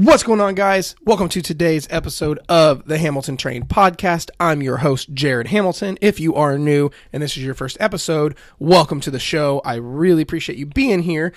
What's going on, guys? Welcome to today's episode of the Hamilton Train Podcast. I'm your host, Jared Hamilton. If you are new and this is your first episode, welcome to the show. I really appreciate you being here.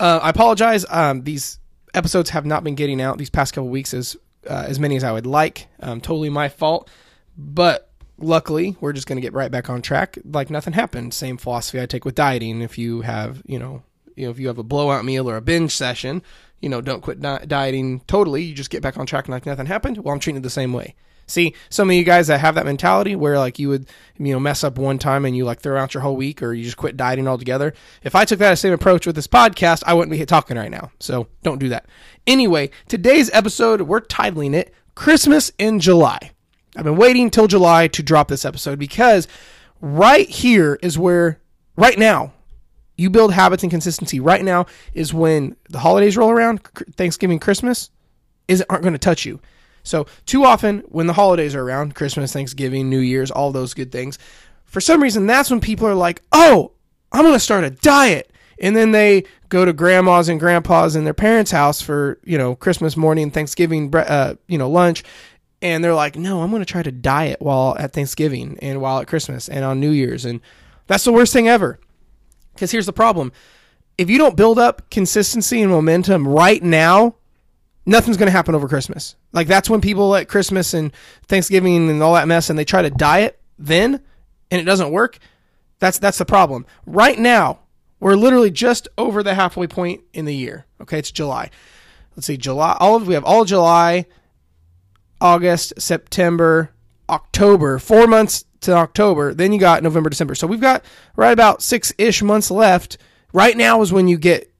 Uh, I apologize. Um, these episodes have not been getting out these past couple weeks as uh, as many as I would like. Um, totally my fault, but luckily we're just going to get right back on track like nothing happened. Same philosophy I take with dieting. If you have, you know, you know, if you have a blowout meal or a binge session, you know, don't quit di- dieting totally. You just get back on track and like nothing happened. Well, I'm treating it the same way. See, some of you guys that have that mentality where like you would, you know, mess up one time and you like throw out your whole week or you just quit dieting altogether. If I took that same approach with this podcast, I wouldn't be talking right now. So don't do that. Anyway, today's episode, we're titling it Christmas in July. I've been waiting till July to drop this episode because right here is where, right now, you build habits and consistency. Right now is when the holidays roll around, Thanksgiving, Christmas, is aren't going to touch you. So too often when the holidays are around, Christmas, Thanksgiving, New Year's, all those good things, for some reason that's when people are like, "Oh, I'm going to start a diet." And then they go to grandma's and grandpa's and their parents' house for, you know, Christmas morning, Thanksgiving, uh, you know, lunch, and they're like, "No, I'm going to try to diet while at Thanksgiving and while at Christmas and on New Year's." And that's the worst thing ever. Cuz here's the problem. If you don't build up consistency and momentum right now, nothing's going to happen over Christmas. Like that's when people at Christmas and Thanksgiving and all that mess and they try to diet then and it doesn't work. That's that's the problem. Right now, we're literally just over the halfway point in the year. Okay, it's July. Let's see, July. All of we have all July, August, September, October. Four months to October. Then you got November, December. So we've got right about six ish months left. Right now is when you get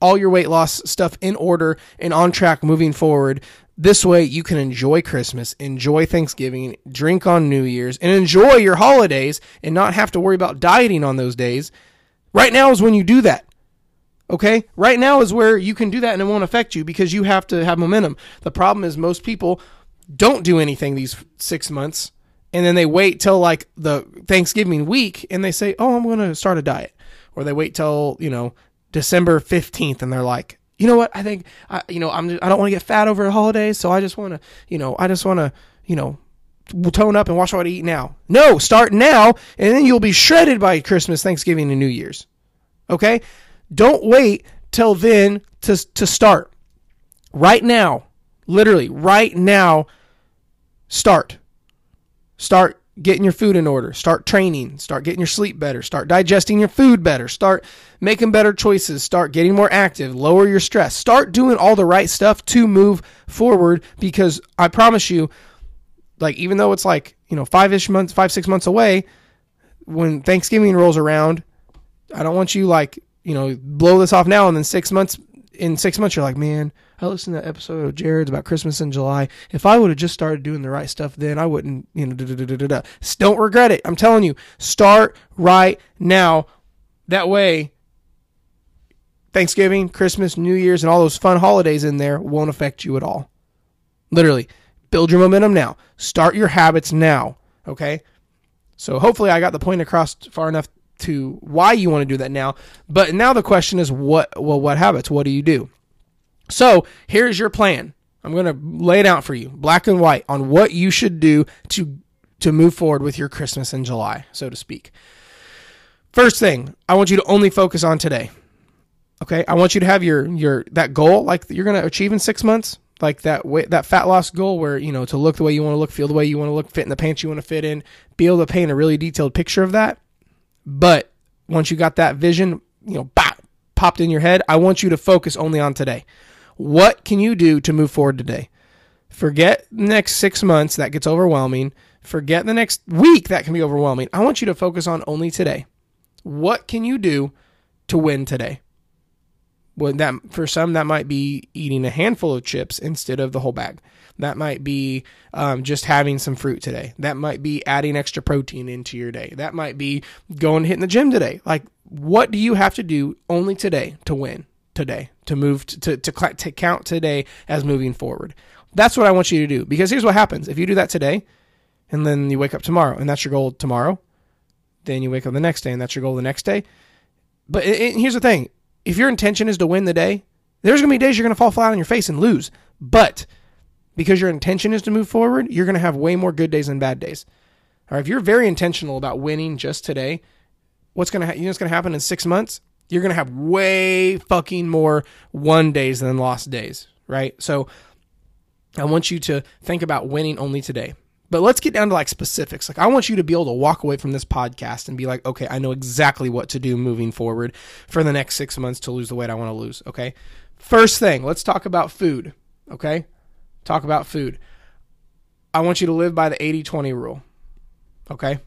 all your weight loss stuff in order and on track moving forward. This way you can enjoy Christmas, enjoy Thanksgiving, drink on New Year's, and enjoy your holidays and not have to worry about dieting on those days. Right now is when you do that. Okay? Right now is where you can do that and it won't affect you because you have to have momentum. The problem is most people don't do anything these six months and then they wait till like the Thanksgiving week and they say, "Oh, I'm going to start a diet," or they wait till you know December fifteenth and they're like, "You know what? I think I, you know I'm I don't want to get fat over the holidays, so I just want to you know I just want to you know." Tone up and watch what I eat now. No, start now, and then you'll be shredded by Christmas, Thanksgiving, and New Year's. Okay, don't wait till then to to start. Right now, literally right now, start. Start getting your food in order. Start training. Start getting your sleep better. Start digesting your food better. Start making better choices. Start getting more active. Lower your stress. Start doing all the right stuff to move forward because I promise you, like, even though it's like, you know, five ish months, five, six months away, when Thanksgiving rolls around, I don't want you, like, you know, blow this off now and then six months, in six months, you're like, man, I listened to that episode of Jared's about Christmas in July. If I would have just started doing the right stuff then, I wouldn't, you know, da, da, da, don't regret it. I'm telling you, start right now. That way, Thanksgiving, Christmas, New Year's, and all those fun holidays in there won't affect you at all. Literally, build your momentum now. Start your habits now. Okay. So hopefully, I got the point across far enough to why you want to do that now. But now the question is, what? Well, what habits? What do you do? So here's your plan. I'm going to lay it out for you, black and white, on what you should do to to move forward with your Christmas in July, so to speak. First thing, I want you to only focus on today. Okay, I want you to have your your that goal like you're going to achieve in six months, like that way, that fat loss goal, where you know to look the way you want to look, feel the way you want to look, fit in the pants you want to fit in, be able to paint a really detailed picture of that. But once you got that vision, you know, bop, popped in your head, I want you to focus only on today. What can you do to move forward today? Forget the next six months, that gets overwhelming. Forget the next week, that can be overwhelming. I want you to focus on only today. What can you do to win today? Well, that for some that might be eating a handful of chips instead of the whole bag. That might be um, just having some fruit today. That might be adding extra protein into your day. That might be going hitting the gym today. Like, what do you have to do only today to win? today to move to, to, to, to count today as moving forward. That's what I want you to do because here's what happens. If you do that today and then you wake up tomorrow and that's your goal tomorrow, then you wake up the next day and that's your goal the next day. But it, it, here's the thing. If your intention is to win the day, There's going to be days you're going to fall flat on your face and lose. But because your intention is to move forward, you're going to have way more good days than bad days. All right, if you're very intentional about winning just today, what's going to ha- you know what's going to happen in 6 months? You're going to have way fucking more won days than lost days, right? So I want you to think about winning only today. But let's get down to like specifics. Like I want you to be able to walk away from this podcast and be like, okay, I know exactly what to do moving forward for the next six months to lose the weight I want to lose. Okay. First thing, let's talk about food. Okay. Talk about food. I want you to live by the 80 20 rule. Okay.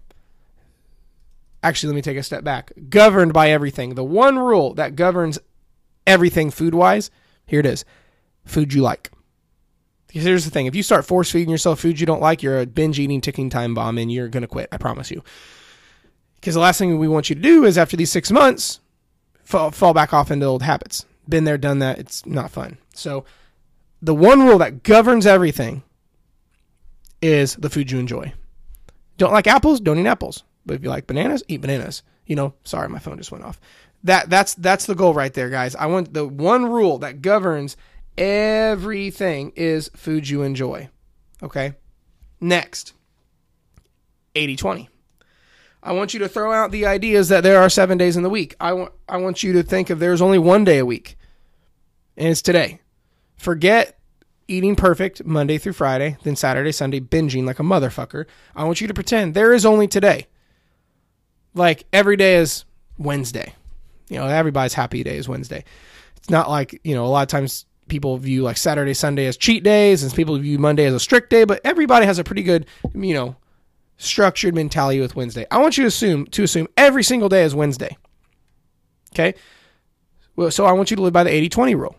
Actually, let me take a step back. Governed by everything. The one rule that governs everything food wise, here it is food you like. Here's the thing if you start force feeding yourself food you don't like, you're a binge eating ticking time bomb and you're going to quit. I promise you. Because the last thing we want you to do is after these six months, fall, fall back off into old habits. Been there, done that. It's not fun. So, the one rule that governs everything is the food you enjoy. Don't like apples? Don't eat apples. But if you like bananas, eat bananas. You know, sorry, my phone just went off. That that's that's the goal right there, guys. I want the one rule that governs everything is food you enjoy. Okay? Next. 80/20. I want you to throw out the ideas that there are 7 days in the week. I want I want you to think of there's only one day a week. And it's today. Forget eating perfect Monday through Friday, then Saturday, Sunday binging like a motherfucker. I want you to pretend there is only today. Like every day is Wednesday. You know, everybody's happy day is Wednesday. It's not like, you know, a lot of times people view like Saturday, Sunday as cheat days, and people view Monday as a strict day, but everybody has a pretty good, you know, structured mentality with Wednesday. I want you to assume to assume every single day is Wednesday. Okay? Well, so I want you to live by the 80-20 rule.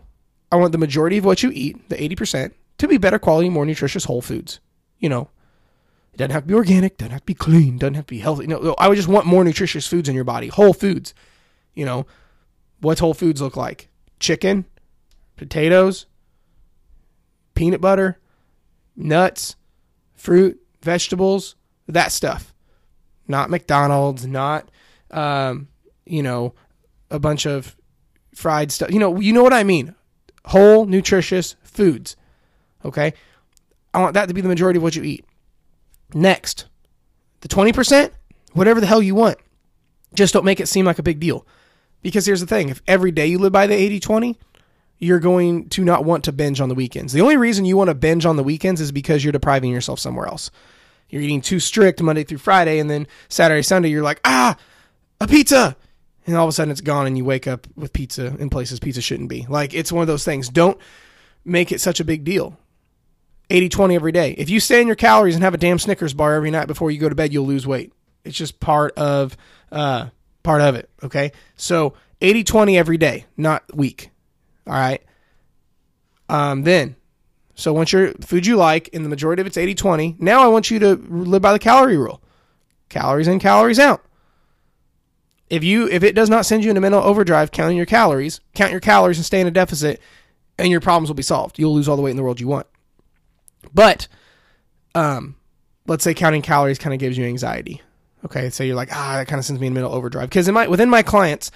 I want the majority of what you eat, the 80%, to be better quality, more nutritious whole foods. You know, it doesn't have to be organic, doesn't have to be clean, doesn't have to be healthy. No, I would just want more nutritious foods in your body, whole foods. You know, what's whole foods look like? Chicken, potatoes, peanut butter, nuts, fruit, vegetables, that stuff. Not McDonald's, not um, you know, a bunch of fried stuff. You know, you know what I mean whole, nutritious foods. Okay? I want that to be the majority of what you eat. Next, the 20%, whatever the hell you want. Just don't make it seem like a big deal. Because here's the thing if every day you live by the 80 20, you're going to not want to binge on the weekends. The only reason you want to binge on the weekends is because you're depriving yourself somewhere else. You're eating too strict Monday through Friday, and then Saturday, Sunday, you're like, ah, a pizza and all of a sudden it's gone and you wake up with pizza in places pizza shouldn't be. Like it's one of those things. Don't make it such a big deal. 80-20 every day. If you stay in your calories and have a damn Snickers bar every night before you go to bed, you'll lose weight. It's just part of uh part of it, okay? So 80-20 every day, not week. All right? Um then so once your food you like in the majority of it's 80-20, now I want you to live by the calorie rule. Calories in, calories out if you if it does not send you into mental overdrive counting your calories, count your calories and stay in a deficit, and your problems will be solved. You'll lose all the weight in the world you want. But um, let's say counting calories kind of gives you anxiety. Okay, so you're like, ah, that kind of sends me in mental overdrive. Because in my within my clients,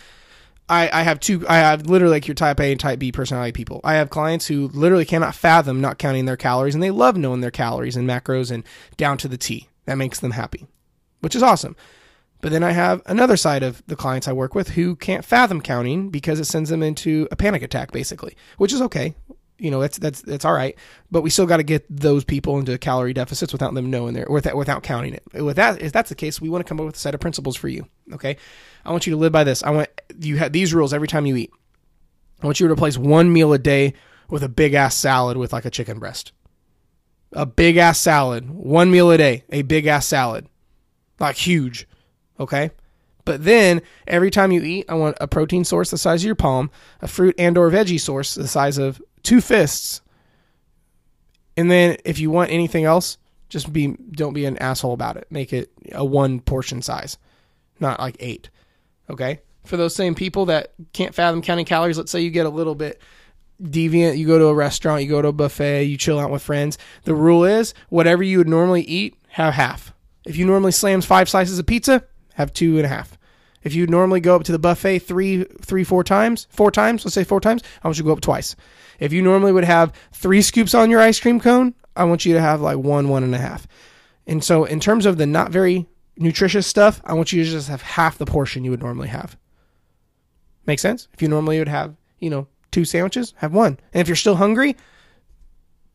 I, I have two I have literally like your type A and type B personality people. I have clients who literally cannot fathom not counting their calories and they love knowing their calories and macros and down to the T. That makes them happy. Which is awesome. But then I have another side of the clients I work with who can't fathom counting because it sends them into a panic attack, basically, which is okay. You know, that's that's that's all right. But we still got to get those people into calorie deficits without them knowing their without without counting it. With that, if that's the case, we want to come up with a set of principles for you. Okay, I want you to live by this. I want you have these rules every time you eat. I want you to replace one meal a day with a big ass salad with like a chicken breast. A big ass salad, one meal a day, a big ass salad, like huge Okay. But then every time you eat, I want a protein source the size of your palm, a fruit and or veggie source the size of two fists. And then if you want anything else, just be don't be an asshole about it. Make it a one portion size, not like eight. Okay? For those same people that can't fathom counting calories, let's say you get a little bit deviant, you go to a restaurant, you go to a buffet, you chill out with friends. The rule is whatever you would normally eat, have half. If you normally slams five slices of pizza, have two and a half. If you normally go up to the buffet three, three, four times, four times, let's say four times, I want you to go up twice. If you normally would have three scoops on your ice cream cone, I want you to have like one, one and a half. And so, in terms of the not very nutritious stuff, I want you to just have half the portion you would normally have. Make sense? If you normally would have, you know, two sandwiches, have one. And if you're still hungry,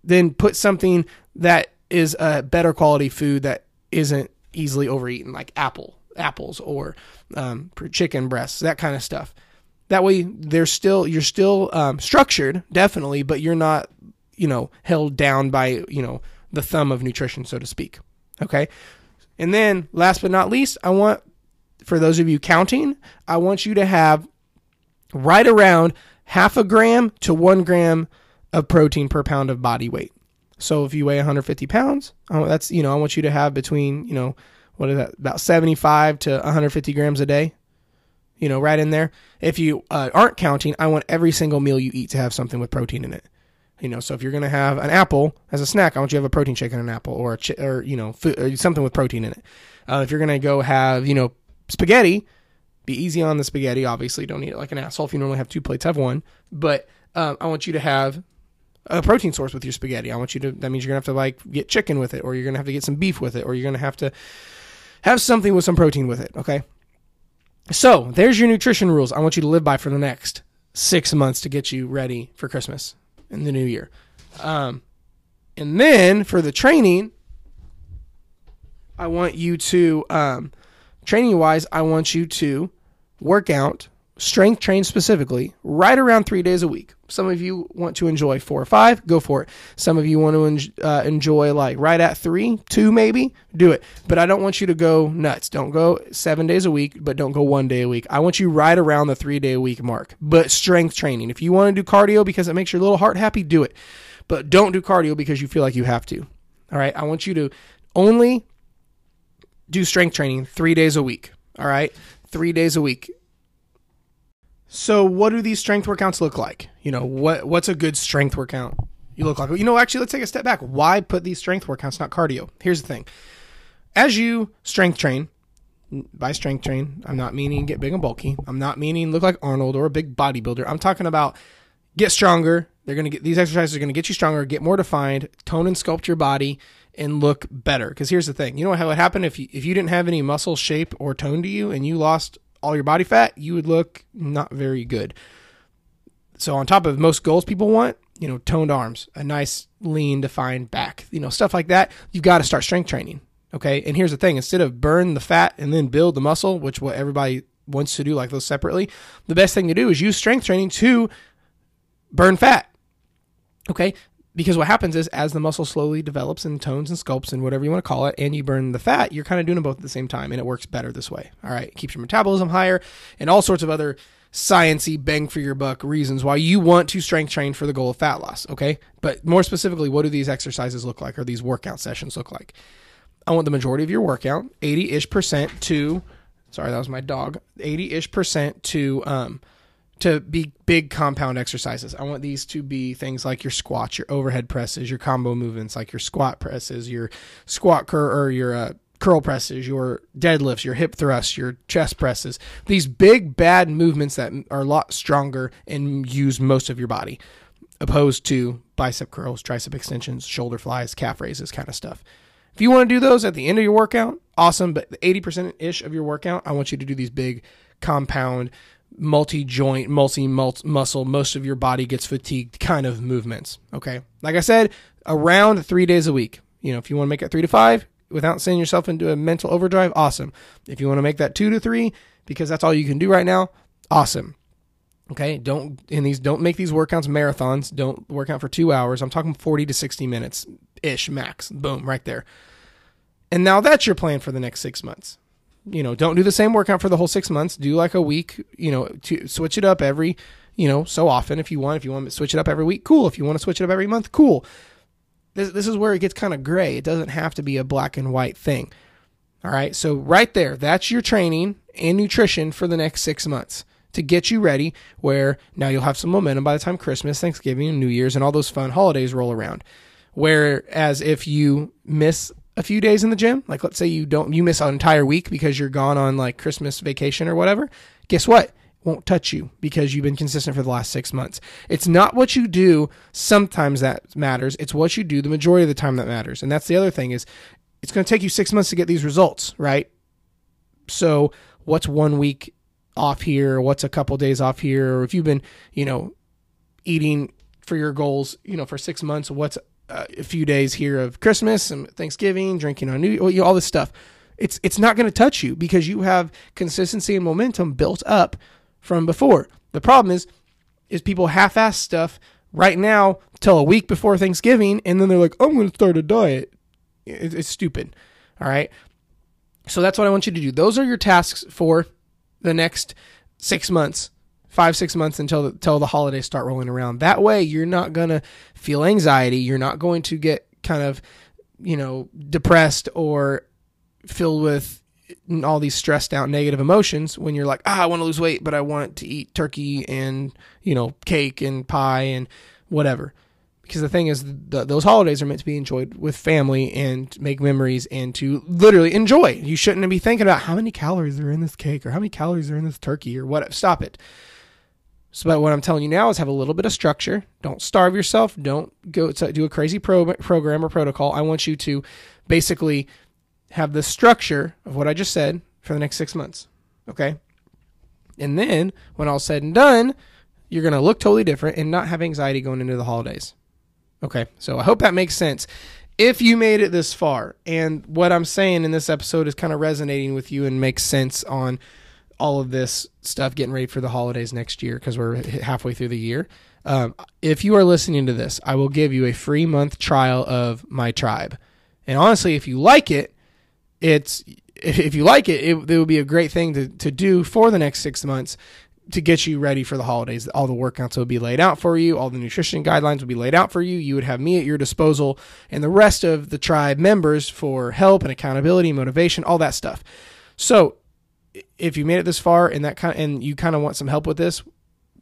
then put something that is a better quality food that isn't easily overeaten, like apple, apples, or um, chicken breasts, that kind of stuff. That way, there's still you're still um, structured, definitely, but you're not, you know, held down by you know the thumb of nutrition, so to speak. Okay, and then last but not least, I want for those of you counting, I want you to have right around half a gram to one gram of protein per pound of body weight. So if you weigh 150 pounds, that's you know I want you to have between you know what is that about 75 to 150 grams a day you know, right in there. If you uh, aren't counting, I want every single meal you eat to have something with protein in it. You know, so if you're going to have an apple as a snack, I want you to have a protein shake and an apple, or a chi- or you know, food, or something with protein in it. Uh, if you're going to go have you know spaghetti, be easy on the spaghetti. Obviously, don't eat it like an asshole. If you normally have two plates, have one. But um, I want you to have a protein source with your spaghetti. I want you to. That means you're gonna have to like get chicken with it, or you're gonna have to get some beef with it, or you're gonna have to have something with some protein with it. Okay. So there's your nutrition rules I want you to live by for the next six months to get you ready for Christmas and the new year. Um, and then for the training, I want you to, um, training wise, I want you to work out strength train specifically right around three days a week. Some of you want to enjoy four or five, go for it. Some of you want to en- uh, enjoy like right at three, two maybe, do it. But I don't want you to go nuts. Don't go seven days a week, but don't go one day a week. I want you right around the three day a week mark. But strength training. If you want to do cardio because it makes your little heart happy, do it. But don't do cardio because you feel like you have to. All right. I want you to only do strength training three days a week. All right. Three days a week so, what do these strength workouts look like? You know, what what's a good strength workout? You look like. You know, actually, let's take a step back. Why put these strength workouts, not cardio? Here's the thing: as you strength train, by strength train, I'm not meaning get big and bulky. I'm not meaning look like Arnold or a big bodybuilder. I'm talking about get stronger. They're gonna get these exercises are gonna get you stronger, get more defined, tone and sculpt your body, and look better. Because here's the thing: you know how it happened if you if you didn't have any muscle shape or tone to you, and you lost all your body fat, you would look not very good. So on top of most goals people want, you know, toned arms, a nice lean defined back, you know, stuff like that, you've got to start strength training. Okay? And here's the thing, instead of burn the fat and then build the muscle, which what everybody wants to do like those separately, the best thing to do is use strength training to burn fat. Okay? Because what happens is as the muscle slowly develops and tones and sculpts and whatever you want to call it and you burn the fat you're kind of doing them both at the same time and it works better this way. All right it keeps your metabolism higher and all sorts of other sciency bang for your buck reasons why you want to strength train for the goal of fat loss okay? But more specifically what do these exercises look like or these workout sessions look like? I want the majority of your workout 80ish percent to sorry that was my dog 80ish percent to um to be big compound exercises. I want these to be things like your squats, your overhead presses, your combo movements, like your squat presses, your squat cur or your uh, curl presses, your deadlifts, your hip thrusts, your chest presses. These big bad movements that are a lot stronger and use most of your body, opposed to bicep curls, tricep extensions, shoulder flies, calf raises, kind of stuff. If you want to do those at the end of your workout, awesome. But 80% ish of your workout, I want you to do these big compound multi joint, multi muscle, most of your body gets fatigued kind of movements. Okay. Like I said, around three days a week. You know, if you want to make it three to five without sending yourself into a mental overdrive, awesome. If you want to make that two to three, because that's all you can do right now, awesome. Okay. Don't, in these, don't make these workouts marathons. Don't work out for two hours. I'm talking 40 to 60 minutes ish max. Boom, right there. And now that's your plan for the next six months you know, don't do the same workout for the whole six months. Do like a week, you know, to switch it up every, you know, so often if you want. If you want to switch it up every week, cool. If you want to switch it up every month, cool. This, this is where it gets kind of gray. It doesn't have to be a black and white thing. All right. So, right there, that's your training and nutrition for the next six months to get you ready. Where now you'll have some momentum by the time Christmas, Thanksgiving, New Year's, and all those fun holidays roll around. Whereas if you miss a few days in the gym, like let's say you don't you miss an entire week because you're gone on like Christmas vacation or whatever, guess what? won't touch you because you've been consistent for the last six months. It's not what you do sometimes that matters. It's what you do the majority of the time that matters. And that's the other thing is it's going to take you six months to get these results, right? So what's one week off here? What's a couple days off here? Or if you've been, you know, eating for your goals, you know, for six months, what's a few days here of Christmas and Thanksgiving, drinking on New, know, all this stuff. It's it's not going to touch you because you have consistency and momentum built up from before. The problem is, is people half-ass stuff right now till a week before Thanksgiving, and then they're like, "I'm going to start a diet." It's stupid. All right. So that's what I want you to do. Those are your tasks for the next six months, five six months until the, until the holidays start rolling around. That way, you're not gonna feel anxiety. You're not going to get kind of you know depressed or filled with all these stressed out negative emotions when you're like, ah, I want to lose weight, but I want to eat turkey and, you know, cake and pie and whatever. Because the thing is, the, those holidays are meant to be enjoyed with family and make memories and to literally enjoy. You shouldn't be thinking about how many calories are in this cake or how many calories are in this turkey or what. Stop it. So, but what I'm telling you now is have a little bit of structure. Don't starve yourself. Don't go do a crazy pro- program or protocol. I want you to basically have the structure of what I just said for the next six months. Okay. And then when all's said and done, you're going to look totally different and not have anxiety going into the holidays. Okay. So I hope that makes sense. If you made it this far and what I'm saying in this episode is kind of resonating with you and makes sense on all of this stuff getting ready for the holidays next year because we're halfway through the year. Um, if you are listening to this, I will give you a free month trial of my tribe. And honestly, if you like it, it's if, you like it, it, it would be a great thing to, to do for the next six months to get you ready for the holidays. All the workouts will be laid out for you. All the nutrition guidelines will be laid out for you. You would have me at your disposal and the rest of the tribe members for help and accountability, motivation, all that stuff. So if you made it this far and that kind of, and you kind of want some help with this,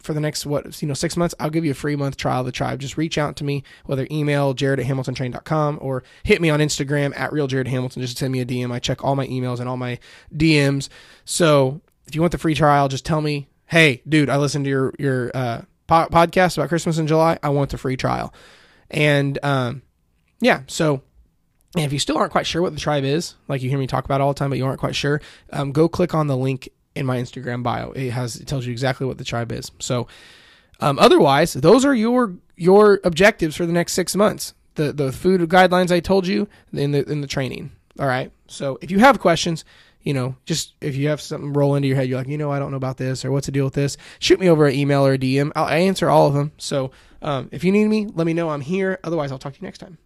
for the next what you know six months i'll give you a free month trial of the tribe. Just reach out to me whether email jared at hamiltontrain.com or hit me on instagram at real jared hamilton. Just send me a dm i check all my emails and all my dms so if you want the free trial just tell me hey dude i listened to your your uh, po- podcast about christmas in july. I want the free trial. And um, yeah so and if you still aren't quite sure what the tribe is, like you hear me talk about all the time, but you aren't quite sure, um, go click on the link in my Instagram bio. It has it tells you exactly what the tribe is. So um, otherwise, those are your your objectives for the next six months. The the food guidelines I told you in the in the training. All right. So if you have questions, you know, just if you have something roll into your head, you're like, you know, I don't know about this or what's the deal with this, shoot me over an email or a DM. I'll I answer all of them. So um, if you need me, let me know. I'm here. Otherwise, I'll talk to you next time.